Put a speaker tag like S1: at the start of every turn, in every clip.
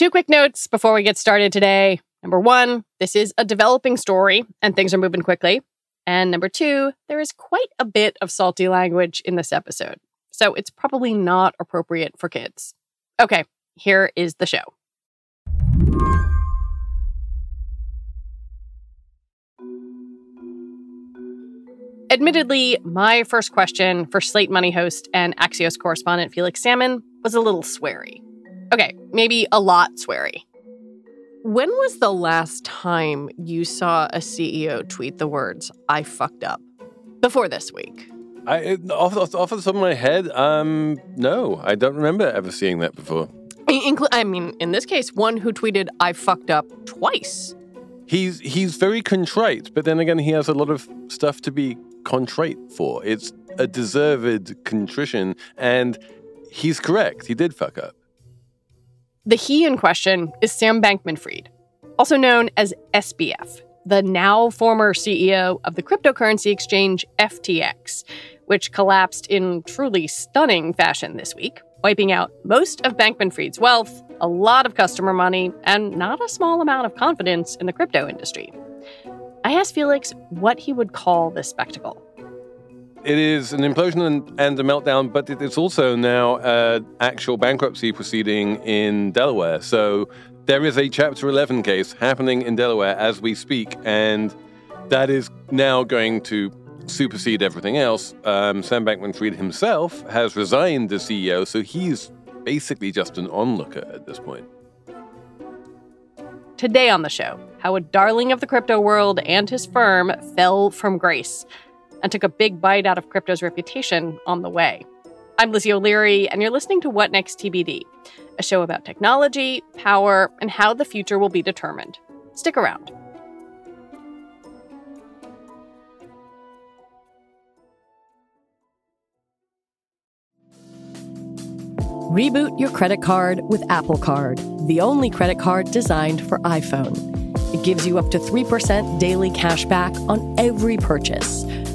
S1: Two quick notes before we get started today. Number one, this is a developing story and things are moving quickly. And number two, there is quite a bit of salty language in this episode. So it's probably not appropriate for kids. Okay, here is the show. Admittedly, my first question for Slate Money host and Axios correspondent Felix Salmon was a little sweary. Okay, maybe a lot sweary. When was the last time you saw a CEO tweet the words, I fucked up? Before this week.
S2: I, off, off, off the top of my head, um, no, I don't remember ever seeing that before.
S1: Inclu- I mean, in this case, one who tweeted, I fucked up twice.
S2: He's he's very contrite, but then again, he has a lot of stuff to be contrite for. It's a deserved contrition, and he's correct. He did fuck up.
S1: The he in question is Sam Bankman Fried, also known as SBF, the now former CEO of the cryptocurrency exchange FTX, which collapsed in truly stunning fashion this week, wiping out most of Bankman Fried's wealth, a lot of customer money, and not a small amount of confidence in the crypto industry. I asked Felix what he would call this spectacle.
S2: It is an implosion and, and a meltdown, but it is also now an actual bankruptcy proceeding in Delaware. So there is a Chapter 11 case happening in Delaware as we speak, and that is now going to supersede everything else. Um, Sam Bankman Fried himself has resigned as CEO, so he's basically just an onlooker at this point.
S1: Today on the show, how a darling of the crypto world and his firm fell from grace and took a big bite out of crypto's reputation on the way. I'm Lizzie O'Leary, and you're listening to What Next TBD, a show about technology, power, and how the future will be determined. Stick around. Reboot your credit card with Apple Card, the only credit card designed for iPhone. It gives you up to 3% daily cash back on every purchase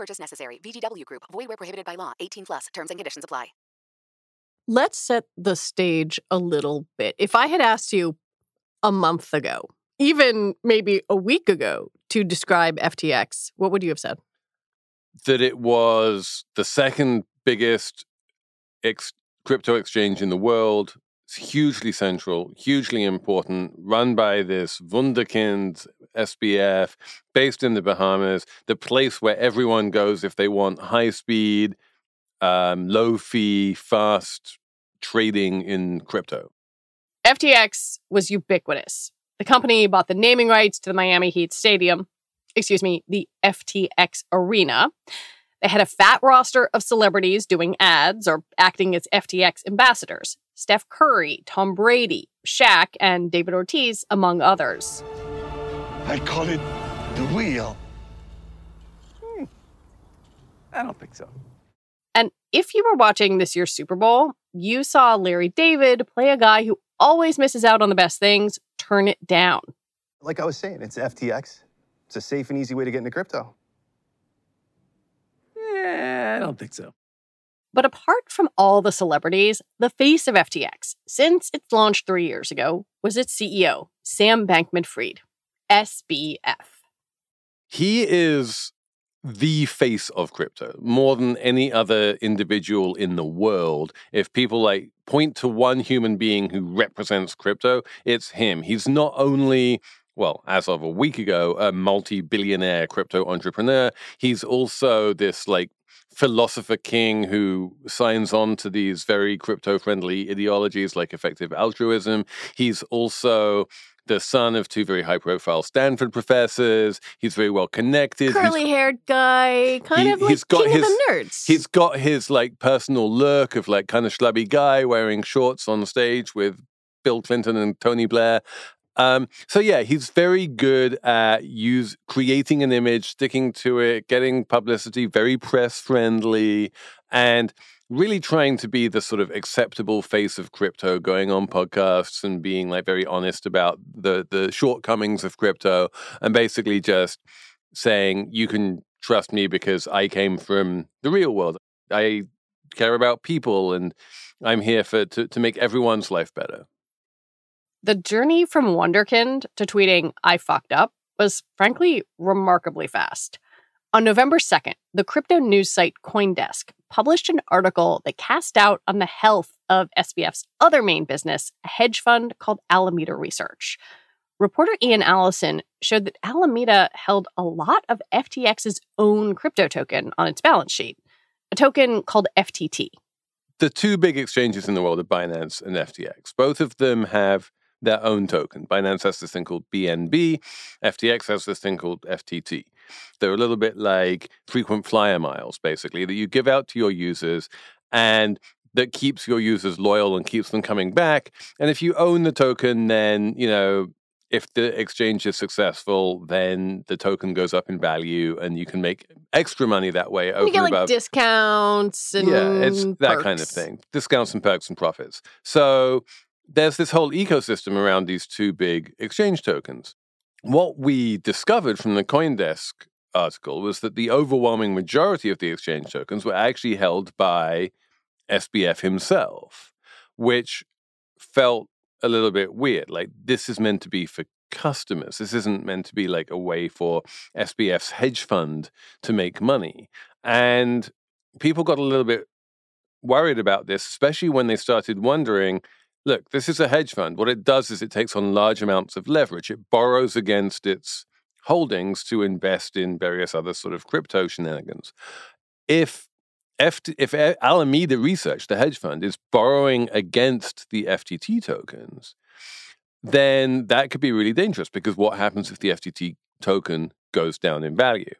S3: No purchase necessary. VGW Group. Void where prohibited by law. 18 plus. Terms and conditions apply.
S1: Let's set the stage a little bit. If I had asked you a month ago, even maybe a week ago, to describe FTX, what would you have said?
S2: That it was the second biggest ex- crypto exchange in the world. It's hugely central, hugely important, run by this wunderkind SBF, based in the Bahamas, the place where everyone goes if they want high speed, um, low fee, fast trading in crypto.
S1: FTX was ubiquitous. The company bought the naming rights to the Miami Heat Stadium, excuse me, the FTX Arena. They had a fat roster of celebrities doing ads or acting as FTX ambassadors. Steph Curry, Tom Brady, Shaq, and David Ortiz, among others.
S4: I call it the wheel.
S5: Hmm. I don't think so.
S1: And if you were watching this year's Super Bowl, you saw Larry David play a guy who always misses out on the best things, turn it down.
S5: Like I was saying, it's FTX. It's a safe and easy way to get into crypto.
S6: Yeah, I don't think so.
S1: But apart from all the celebrities, the face of FTX, since its launch three years ago, was its CEO, Sam Bankman Fried, SBF.
S2: He is the face of crypto more than any other individual in the world. If people like point to one human being who represents crypto, it's him. He's not only well, as of a week ago, a multi billionaire crypto entrepreneur. He's also this like philosopher king who signs on to these very crypto friendly ideologies like effective altruism. He's also the son of two very high profile Stanford professors. He's very well connected.
S1: Curly haired guy, kind
S2: He-
S1: of like
S2: he's got
S1: king
S2: his-
S1: of the nerds.
S2: He's got his like personal look of like kind of schlubby guy wearing shorts on stage with Bill Clinton and Tony Blair. Um, so yeah, he's very good at use creating an image, sticking to it, getting publicity, very press friendly, and really trying to be the sort of acceptable face of crypto, going on podcasts and being like very honest about the the shortcomings of crypto, and basically just saying you can trust me because I came from the real world. I care about people and I'm here for to, to make everyone's life better.
S1: The journey from Wunderkind to tweeting, I fucked up, was frankly remarkably fast. On November 2nd, the crypto news site Coindesk published an article that cast doubt on the health of SBF's other main business, a hedge fund called Alameda Research. Reporter Ian Allison showed that Alameda held a lot of FTX's own crypto token on its balance sheet, a token called FTT.
S2: The two big exchanges in the world are Binance and FTX. Both of them have their own token. Binance has this thing called BNB, FTX has this thing called FTT. They're a little bit like frequent flyer miles, basically, that you give out to your users and that keeps your users loyal and keeps them coming back. And if you own the token, then, you know, if the exchange is successful, then the token goes up in value and you can make extra money that way over
S1: You get like
S2: above.
S1: discounts and
S2: Yeah, it's that kind of thing. Discounts and perks and profits. So there's this whole ecosystem around these two big exchange tokens. What we discovered from the Coindesk article was that the overwhelming majority of the exchange tokens were actually held by SBF himself, which felt a little bit weird. Like, this is meant to be for customers. This isn't meant to be like a way for SBF's hedge fund to make money. And people got a little bit worried about this, especially when they started wondering look, this is a hedge fund. What it does is it takes on large amounts of leverage, it borrows against its holdings to invest in various other sort of crypto shenanigans. If FT, if Alameda Research, the hedge fund, is borrowing against the FTT tokens, then that could be really dangerous because what happens if the FTT token goes down in value?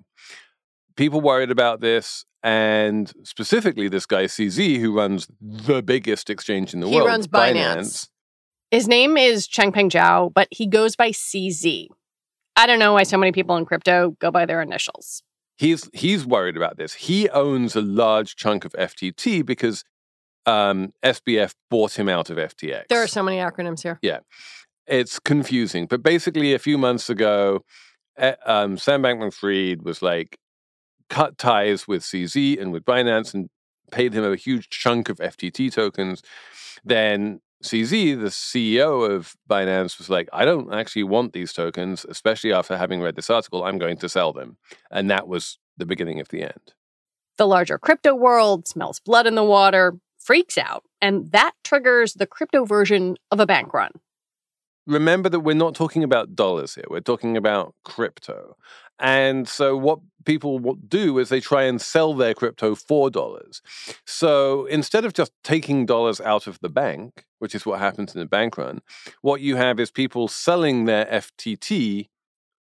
S2: People worried about this, and specifically this guy CZ, who runs the biggest exchange in the
S1: He
S2: world, He
S1: runs Binance. His name is Changpeng Zhao, but he goes by CZ. I don't know why so many people in crypto go by their initials.
S2: he's he's worried about this. He owns a large chunk of FTT because um, SBF bought him out of FTX.
S1: There are so many acronyms here.
S2: Yeah, it's confusing. But basically, a few months ago, eh, um, Sam Bankman-Fried was like cut ties with CZ and with Binance and paid him a huge chunk of FTT tokens. Then CZ, the CEO of Binance, was like, I don't actually want these tokens, especially after having read this article. I'm going to sell them. And that was the beginning of the end.
S1: The larger crypto world smells blood in the water, freaks out, and that triggers the crypto version of a bank run.
S2: remember that we're not talking about dollars here. We're talking about crypto. And so what people will do is they try and sell their crypto for dollars. So instead of just taking dollars out of the bank, which is what happens in a bank run, what you have is people selling their FTT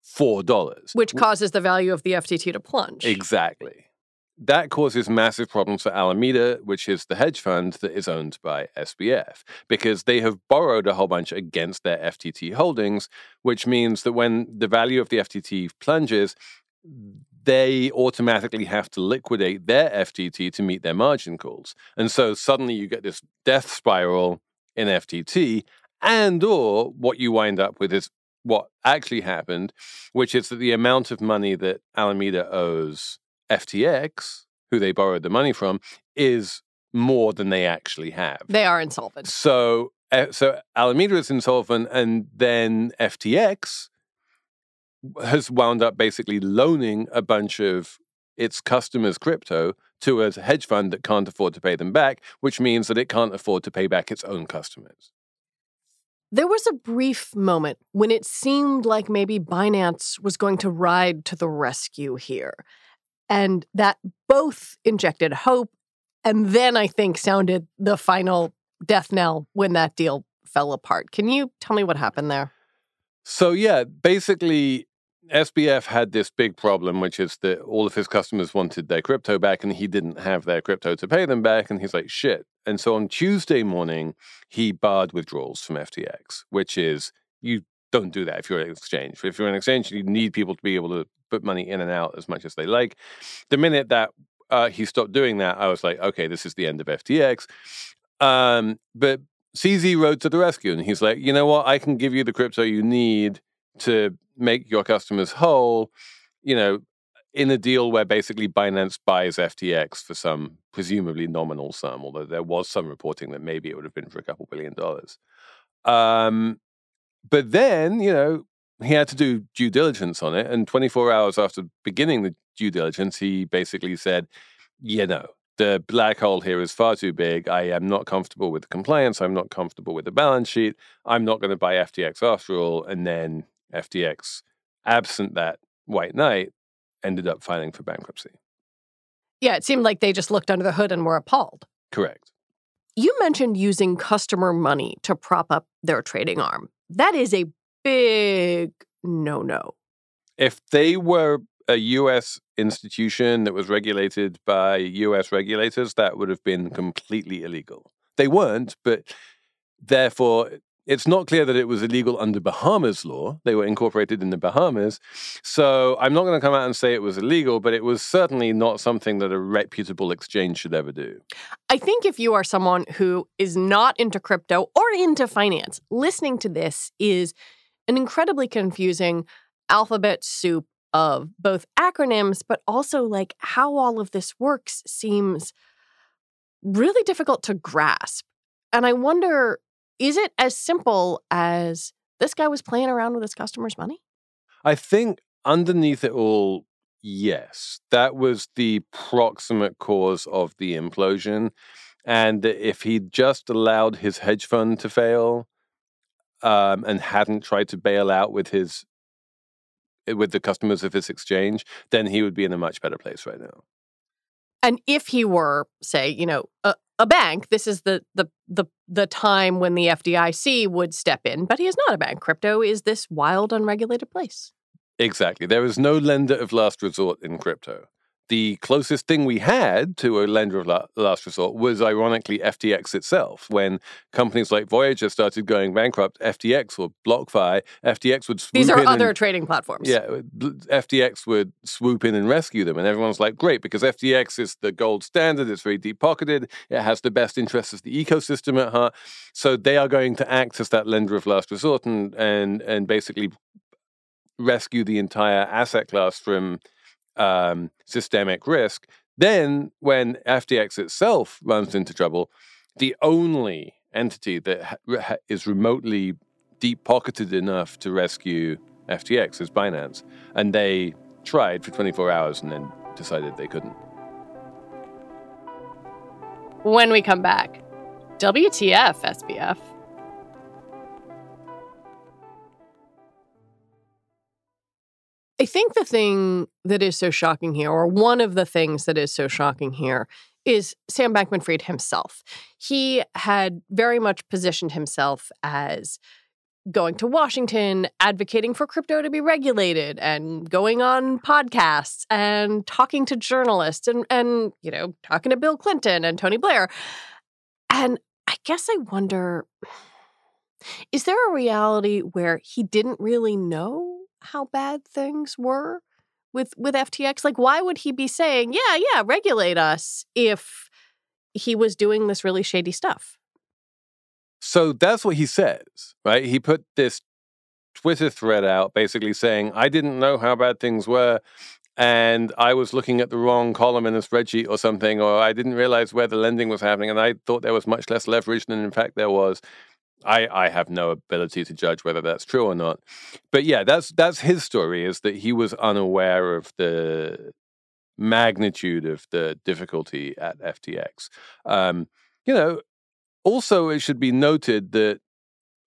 S2: for dollars.
S1: Which causes the value of the FTT to plunge.
S2: Exactly. That causes massive problems for Alameda, which is the hedge fund that is owned by SBF, because they have borrowed a whole bunch against their FTT holdings, which means that when the value of the FTT plunges, they automatically have to liquidate their FTT to meet their margin calls. And so suddenly you get this death spiral in FTT, and or what you wind up with is what actually happened, which is that the amount of money that Alameda owes FTX, who they borrowed the money from, is more than they actually have.
S1: They are insolvent.
S2: So, uh, so Alameda is insolvent, and then FTX has wound up basically loaning a bunch of its customers' crypto to a hedge fund that can't afford to pay them back, which means that it can't afford to pay back its own customers.
S1: There was a brief moment when it seemed like maybe Binance was going to ride to the rescue here. And that both injected hope and then I think sounded the final death knell when that deal fell apart. Can you tell me what happened there?
S2: So, yeah, basically, SBF had this big problem, which is that all of his customers wanted their crypto back and he didn't have their crypto to pay them back. And he's like, shit. And so on Tuesday morning, he barred withdrawals from FTX, which is you don't do that if you're an exchange. If you're an exchange, you need people to be able to put money in and out as much as they like. The minute that uh, he stopped doing that, I was like, okay, this is the end of FTX. Um, but CZ rode to the rescue and he's like, you know what? I can give you the crypto you need to make your customers whole, you know, in a deal where basically Binance buys FTX for some presumably nominal sum, although there was some reporting that maybe it would have been for a couple billion dollars. Um, but then, you know, he had to do due diligence on it. And 24 hours after beginning the due diligence, he basically said, you know, the black hole here is far too big. I am not comfortable with the compliance. I'm not comfortable with the balance sheet. I'm not going to buy FTX after all. And then FTX, absent that white knight, ended up filing for bankruptcy.
S1: Yeah, it seemed like they just looked under the hood and were appalled.
S2: Correct.
S1: You mentioned using customer money to prop up their trading arm. That is a big no no.
S2: If they were a US institution that was regulated by US regulators, that would have been completely illegal. They weren't, but therefore it's not clear that it was illegal under Bahamas law. They were incorporated in the Bahamas. So I'm not going to come out and say it was illegal, but it was certainly not something that a reputable exchange should ever do.
S1: I think if you are someone who is not into crypto or into finance, listening to this is an incredibly confusing alphabet soup of both acronyms, but also like how all of this works seems really difficult to grasp. And I wonder is it as simple as this guy was playing around with his customers' money?
S2: I think underneath it all, yes, that was the proximate cause of the implosion. And if he'd just allowed his hedge fund to fail um, and hadn't tried to bail out with his with the customers of his exchange, then he would be in a much better place right now.
S1: And if he were, say, you know, a, a bank, this is the the the the time when the FDIC would step in. But he is not a bank. Crypto is this wild, unregulated place.
S2: Exactly. There is no lender of last resort in crypto the closest thing we had to a lender of last resort was ironically FTX itself. When companies like Voyager started going bankrupt, FTX or BlockFi, FTX would
S1: These are other
S2: and,
S1: trading platforms.
S2: Yeah, uh, FTX would swoop in and rescue them. And everyone's like, great, because FTX is the gold standard. It's very deep pocketed. It has the best interests of the ecosystem at heart. So they are going to act as that lender of last resort and, and, and basically rescue the entire asset class from um, systemic risk. Then, when FTX itself runs into trouble, the only entity that ha- is remotely deep pocketed enough to rescue FTX is Binance. And they tried for 24 hours and then decided they couldn't.
S1: When we come back, WTF, SBF? I think the thing that is so shocking here, or one of the things that is so shocking here, is Sam Bankman Fried himself. He had very much positioned himself as going to Washington, advocating for crypto to be regulated, and going on podcasts and talking to journalists and, and you know, talking to Bill Clinton and Tony Blair. And I guess I wonder is there a reality where he didn't really know how bad things were with with FTX? Like, why would he be saying, "Yeah, yeah, regulate us"? If he was doing this really shady stuff.
S2: So that's what he says, right? He put this Twitter thread out basically saying, I didn't know how bad things were. And I was looking at the wrong column in a spreadsheet or something, or I didn't realize where the lending was happening. And I thought there was much less leverage than in fact there was. I, I have no ability to judge whether that's true or not. But yeah, that's that's his story is that he was unaware of the magnitude of the difficulty at FTX. Um, you know, also it should be noted that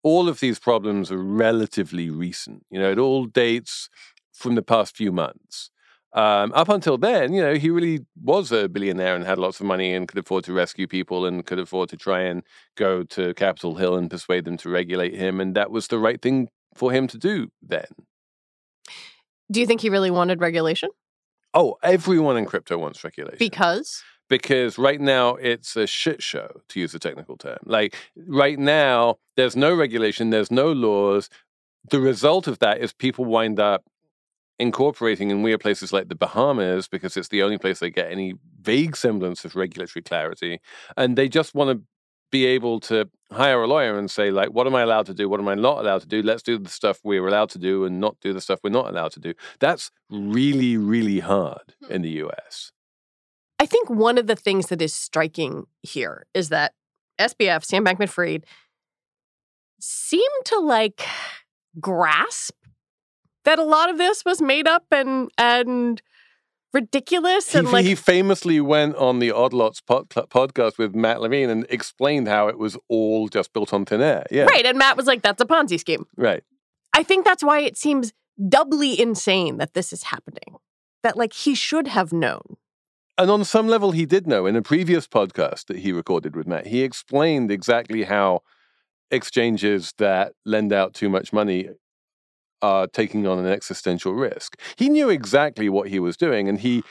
S2: all of these problems are relatively recent. You know, it all dates from the past few months. Um, up until then, you know, he really was a billionaire and had lots of money and could afford to rescue people and could afford to try and go to Capitol Hill and persuade them to regulate him. And that was the right thing for him to do then.
S1: Do you think he really wanted regulation?
S2: Oh, everyone in crypto wants regulation.
S1: Because?
S2: Because right now it's a shit show, to use a technical term. Like right now, there's no regulation, there's no laws. The result of that is people wind up incorporating in weird places like the Bahamas because it's the only place they get any vague semblance of regulatory clarity. And they just want to be able to hire a lawyer and say, like, what am I allowed to do? What am I not allowed to do? Let's do the stuff we're allowed to do and not do the stuff we're not allowed to do. That's really, really hard hmm. in the US.
S1: I think one of the things that is striking here is that SBF, Sam Bankman Fried, seem to like grasp that a lot of this was made up and and ridiculous
S2: he,
S1: and like
S2: he famously went on the Odd Lots pod, podcast with Matt Levine and explained how it was all just built on thin air. Yeah,
S1: right. And Matt was like, "That's a Ponzi scheme."
S2: Right.
S1: I think that's why it seems doubly insane that this is happening. That like he should have known.
S2: And on some level, he did know. In a previous podcast that he recorded with Matt, he explained exactly how exchanges that lend out too much money are taking on an existential risk. He knew exactly what he was doing, and he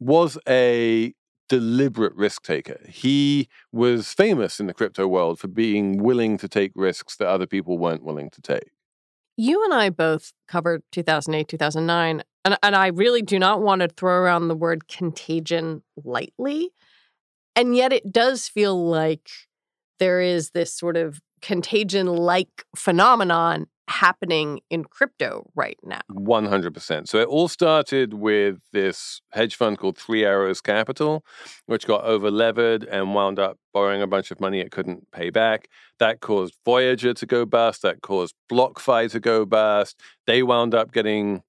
S2: was a deliberate risk taker. He was famous in the crypto world for being willing to take risks that other people weren't willing to take.
S1: You and I both covered 2008, 2009, and, and I really do not want to throw around the word contagion lightly. And yet it does feel like there is this sort of contagion like phenomenon happening in crypto right now.
S2: 100%. So it all started with this hedge fund called Three Arrows Capital, which got overlevered and wound up borrowing a bunch of money it couldn't pay back. That caused Voyager to go bust. That caused BlockFi to go bust. They wound up getting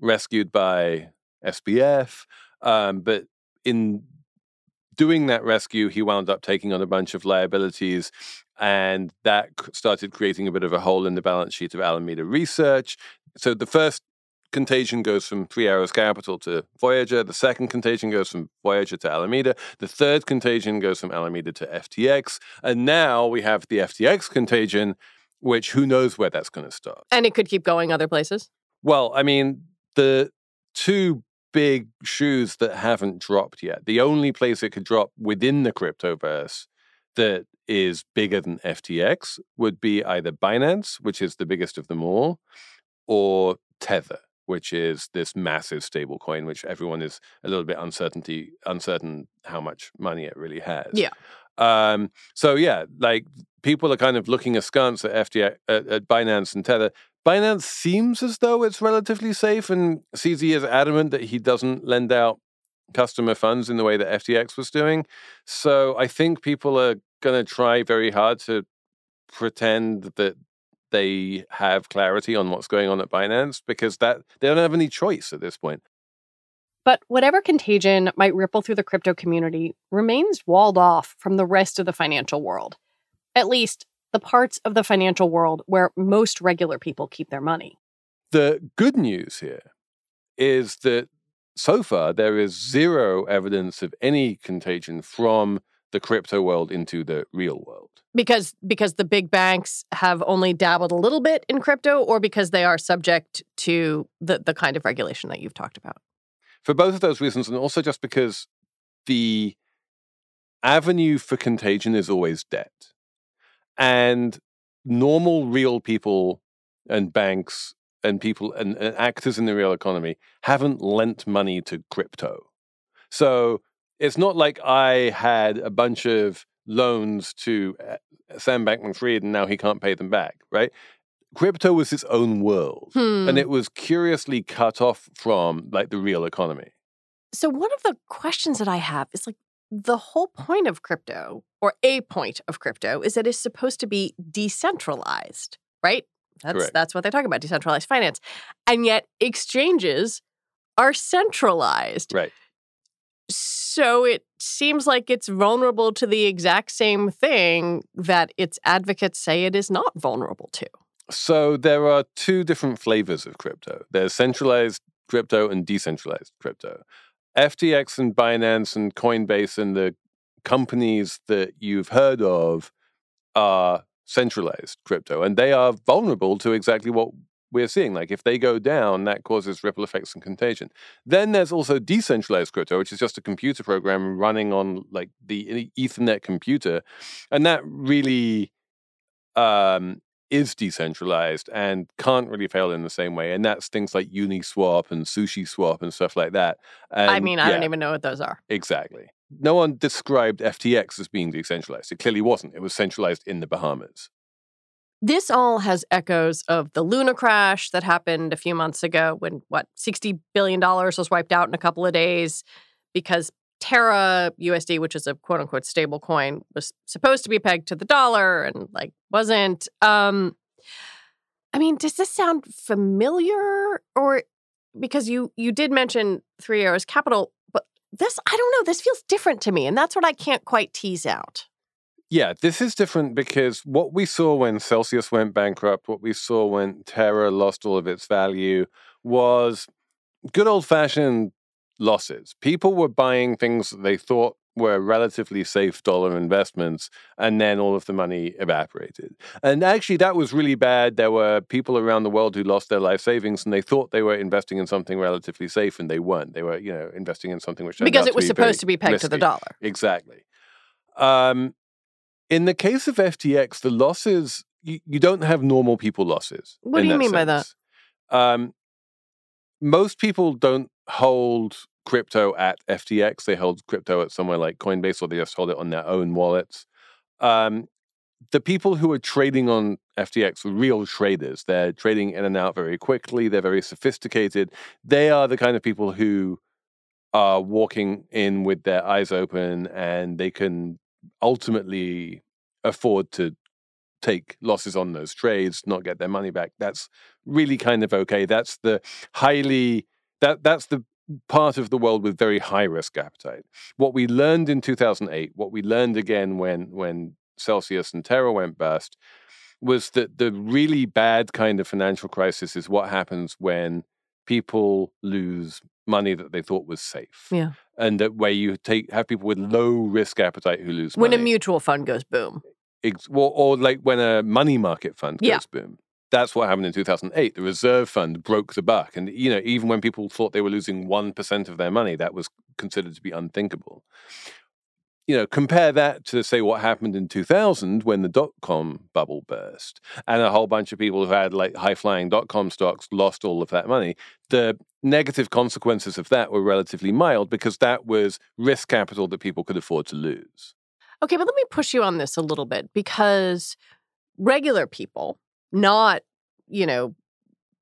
S2: rescued by SBF. Um, but in doing that rescue, he wound up taking on a bunch of liabilities and that started creating a bit of a hole in the balance sheet of Alameda Research. So the first contagion goes from Three Arrows Capital to Voyager. The second contagion goes from Voyager to Alameda. The third contagion goes from Alameda to FTX. And now we have the FTX contagion, which who knows where that's going to start.
S1: And it could keep going other places.
S2: Well, I mean, the two big shoes that haven't dropped yet, the only place it could drop within the cryptoverse that is bigger than FTX would be either Binance, which is the biggest of them all, or Tether, which is this massive stablecoin, which everyone is a little bit uncertainty uncertain how much money it really has.
S1: Yeah.
S2: Um, so yeah, like people are kind of looking askance at FTX, at, at Binance and Tether. Binance seems as though it's relatively safe, and CZ is adamant that he doesn't lend out customer funds in the way that FTX was doing. So I think people are going to try very hard to pretend that they have clarity on what's going on at Binance because that they don't have any choice at this point.
S1: But whatever contagion might ripple through the crypto community remains walled off from the rest of the financial world. At least the parts of the financial world where most regular people keep their money.
S2: The good news here is that so far there is zero evidence of any contagion from the crypto world into the real world.
S1: Because because the big banks have only dabbled a little bit in crypto or because they are subject to the the kind of regulation that you've talked about.
S2: For both of those reasons and also just because the avenue for contagion is always debt. And normal real people and banks and people and, and actors in the real economy haven't lent money to crypto. So it's not like I had a bunch of loans to uh, Sam Bankman Fried and now he can't pay them back, right? Crypto was its own world
S1: Hmm.
S2: and it was curiously cut off from like the real economy.
S1: So one of the questions that I have is like the whole point of crypto, or a point of crypto, is that it's supposed to be decentralized, right? That's
S2: Correct.
S1: that's what they talk about, decentralized finance. And yet exchanges are centralized.
S2: Right.
S1: So it seems like it's vulnerable to the exact same thing that its advocates say it is not vulnerable to.
S2: So there are two different flavors of crypto. There's centralized crypto and decentralized crypto. FTX and Binance and Coinbase and the companies that you've heard of are centralized crypto and they are vulnerable to exactly what we're seeing. Like if they go down, that causes ripple effects and contagion. Then there's also decentralized crypto, which is just a computer program running on like the Ethereum computer. And that really um, is decentralized and can't really fail in the same way. And that's things like Uniswap and Sushi Swap and stuff like that.
S1: I mean, I don't even know what those are.
S2: Exactly. No one described FTX as being decentralized. It clearly wasn't. It was centralized in the Bahamas.
S1: This all has echoes of the Luna crash that happened a few months ago when, what, $60 billion was wiped out in a couple of days because Terra USD, which is a quote unquote stable coin, was supposed to be pegged to the dollar and like wasn't. Um, I mean, does this sound familiar or because you you did mention Three Arrows Capital, but this I don't know, this feels different to me, and that's what I can't quite tease out.
S2: Yeah, this is different because what we saw when Celsius went bankrupt, what we saw when Terra lost all of its value was good old fashioned losses. People were buying things that they thought were relatively safe dollar investments, and then all of the money evaporated. And actually, that was really bad. There were people around the world who lost their life savings, and they thought they were investing in something relatively safe, and they weren't. They were, you know, investing in something which
S1: Because it was
S2: to
S1: supposed to be pegged to the dollar.
S2: Exactly. Um, in the case of FTX, the losses you, you don't have normal people losses.
S1: What do you mean by that?
S2: Um, most people don't hold crypto at FTX. They hold crypto at somewhere like Coinbase, or they just hold it on their own wallets. Um, the people who are trading on FTX are real traders. They're trading in and out very quickly. They're very sophisticated. They are the kind of people who are walking in with their eyes open and they can ultimately afford to take losses on those trades, not get their money back. That's really kind of okay. That's the highly that that's the part of the world with very high risk appetite. What we learned in 2008, what we learned again when when Celsius and Terra went bust was that the really bad kind of financial crisis is what happens when people lose money that they thought was safe.
S1: Yeah.
S2: And that where you take have people with low risk appetite who lose money.
S1: When
S2: money.
S1: a mutual fund goes boom.
S2: Ex- or, or like when a money market fund goes
S1: Yeah.
S2: boom. That's what happened in 2008. The reserve fund broke the buck. And, you know, even when people thought they were losing 1% of their money, that was considered to be unthinkable. You know, compare that to, say, what happened in 2000 when the dot com bubble burst and a whole bunch of people who had like high flying dot com stocks lost all of that money. The negative consequences of that were relatively mild because that was risk capital that people could afford to lose.
S1: Okay, but let me push you on this a little bit because regular people, not, you know,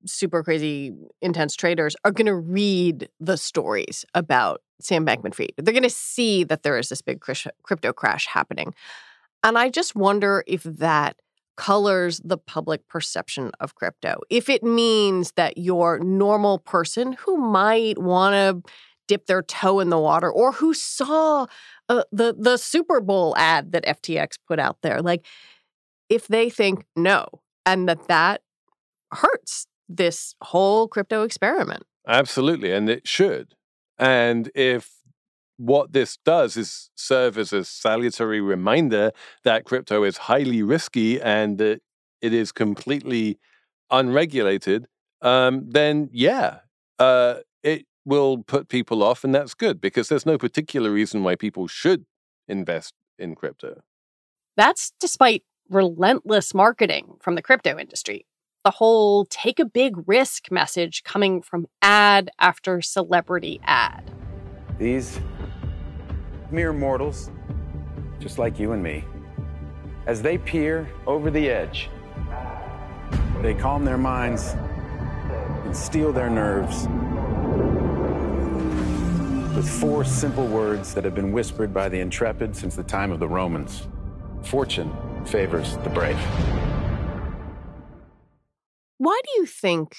S1: super crazy intense traders, are going to read the stories about Sam Bankman Fried. They're going to see that there is this big crypto crash happening. And I just wonder if that colors the public perception of crypto. If it means that your normal person who might want to dip their toe in the water or who saw uh, the the Super Bowl ad that FTX put out there. Like, if they think no, and that that hurts this whole crypto experiment.
S2: Absolutely, and it should. And if what this does is serve as a salutary reminder that crypto is highly risky and that it is completely unregulated, um, then yeah, uh, it will put people off, and that's good because there's no particular reason why people should invest in crypto.
S1: That's despite relentless marketing from the crypto industry. the whole take a big risk message coming from ad after celebrity ad.
S6: These mere mortals, just like you and me, as they peer over the edge, they calm their minds and steel their nerves with four simple words that have been whispered by the intrepid since the time of the Romans Fortune favors the brave.
S1: Why do you think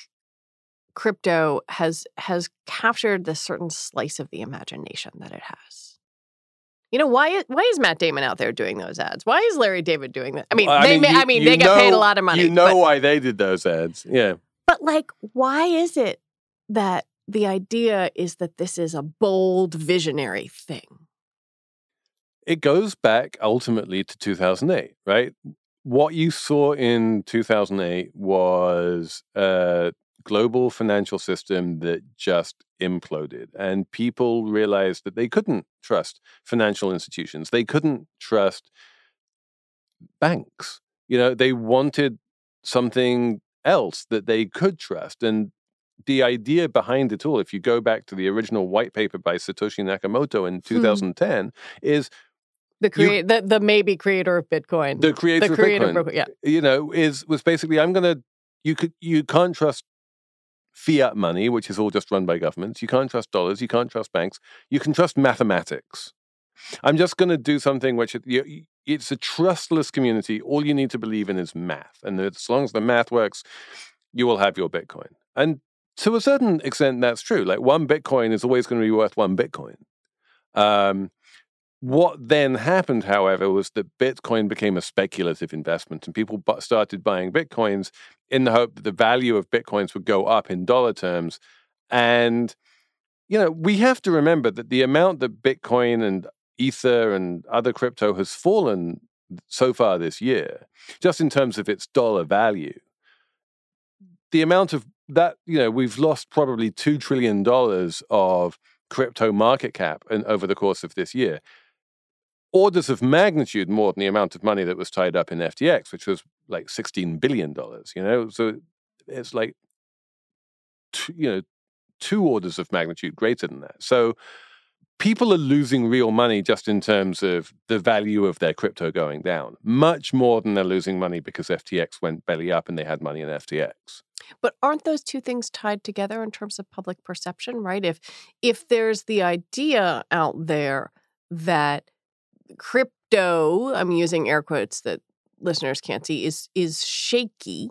S1: crypto has has captured this certain slice of the imagination that it has? You know why? Why is Matt Damon out there doing those ads? Why is Larry David doing that? I mean,
S2: Well,
S1: they,
S2: you-
S1: ma- I mean,
S2: you
S1: they get
S2: know-
S1: paid a lot of money.
S2: You know
S1: but,
S2: why they did those ads. Yeah.
S1: but like, why is it that the idea is that this is a bold, visionary thing?
S2: It goes back ultimately to 2008, right? What you saw in 2008 was a global financial system that just imploded, and people realized that they couldn't trust financial institutions. They couldn't trust banks. You know, they wanted something else that they could trust. And the idea behind it all, if you go back to the original white paper by Satoshi Nakamoto in hmm. 2010, is
S1: The create the, the maybe creator of Bitcoin.
S2: the creator
S1: the
S2: of Bitcoin,
S1: of yeah.
S2: you know, is was basically I'm gonna you could you can't trust fiat money, which is all just run by governments. You can't trust dollars. You can't trust banks. You can trust mathematics. I'm just going to do something which it, you, it's a trustless community. All you need to believe in is math, and as long as the math works, you will have your Bitcoin. And to a certain extent, that's true. Like one Bitcoin is always going to be worth one Bitcoin. Um, what then happened, however, was that Bitcoin became a speculative investment, and people started buying Bitcoins in the hope that the value of Bitcoins would go up in dollar terms. And, you know, we have to remember that the amount that Bitcoin and Ether and other crypto has fallen so far this year, just in terms of its dollar value, the amount of that, you know, we've lost probably $2 trillion of crypto market cap in, over the course of this year orders of magnitude more than the amount of money that was tied up in FTX, which was like sixteen billion dollars. You know, so it's like two, you know two orders of magnitude greater than that. So people are losing real money just in terms of the value of their crypto going down, much more than they're losing money because FTX went belly up and they had money in FTX.
S1: But aren't those two things tied together in terms of public perception, right? If if there's the idea out there that crypto, I'm using air quotes that listeners can't see, is is shaky,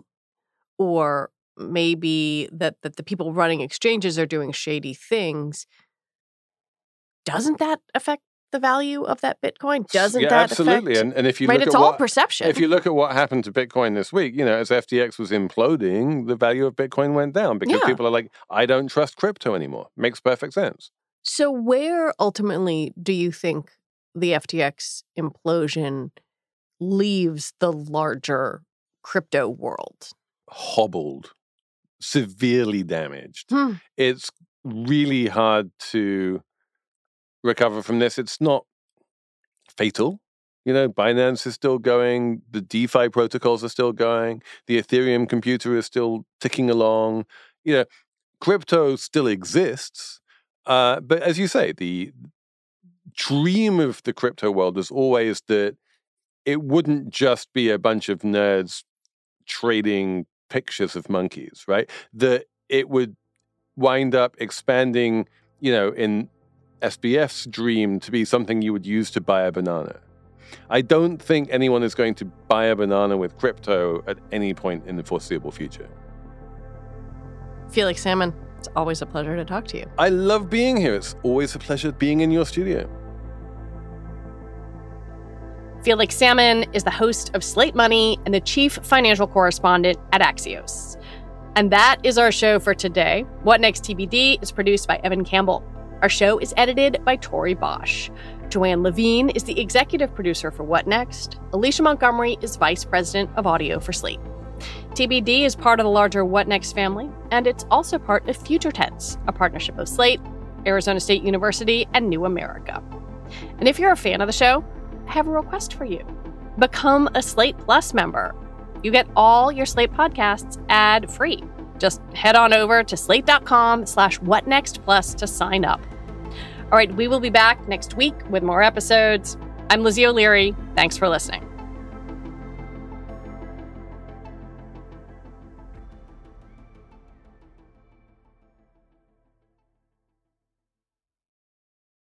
S1: or maybe that that the people running exchanges are doing shady things, doesn't that affect the value of that Bitcoin? Doesn't
S2: yeah,
S1: that
S2: absolutely?
S1: affect
S2: and, and if you
S1: right?
S2: look
S1: It's
S2: at
S1: all
S2: what,
S1: perception.
S2: If you look at what happened to Bitcoin this week, you know, as FTX was imploding, the value of Bitcoin went down because
S1: Yeah.
S2: people are like, I don't trust crypto anymore. Makes perfect sense.
S1: So, where ultimately do you think the FTX implosion leaves the larger crypto world?
S2: Hobbled, severely damaged.
S1: Hmm.
S2: It's really hard to recover from this. It's not fatal. You know, Binance is still going, the DeFi protocols are still going, the Ethereum computer is still ticking along. You know, crypto still exists. Uh, but as you say, the dream of the crypto world is always that it wouldn't just be a bunch of nerds trading pictures of monkeys, right? That it would wind up expanding, you know, in SBF's dream to be something you would use to buy a banana. I don't think anyone is going to buy a banana with crypto at any point in the foreseeable future.
S1: Felix Salmon, it's always a pleasure to talk to you.
S2: I love being here. It's always a pleasure being in your studio.
S1: Felix Salmon is the host of Slate Money and the chief financial correspondent at Axios. And that is our show for today. What Next TBD is produced by Evan Campbell. Our show is edited by Tori Bosch. Joanne Levine is the executive producer for What Next. Alicia Montgomery is vice president of audio for Slate. TBD is part of the larger What Next family, and it's also part of Future Tense, a partnership of Slate, Arizona State University, and New America. And if you're a fan of the show, Have a request for you. Become a Slate Plus member. you get all your Slate podcasts ad free. Just head on over to slate.com slash whatnextplus to sign up. All right, we will be back next week with more episodes. I'm Lizzie O'Leary. Thanks for listening.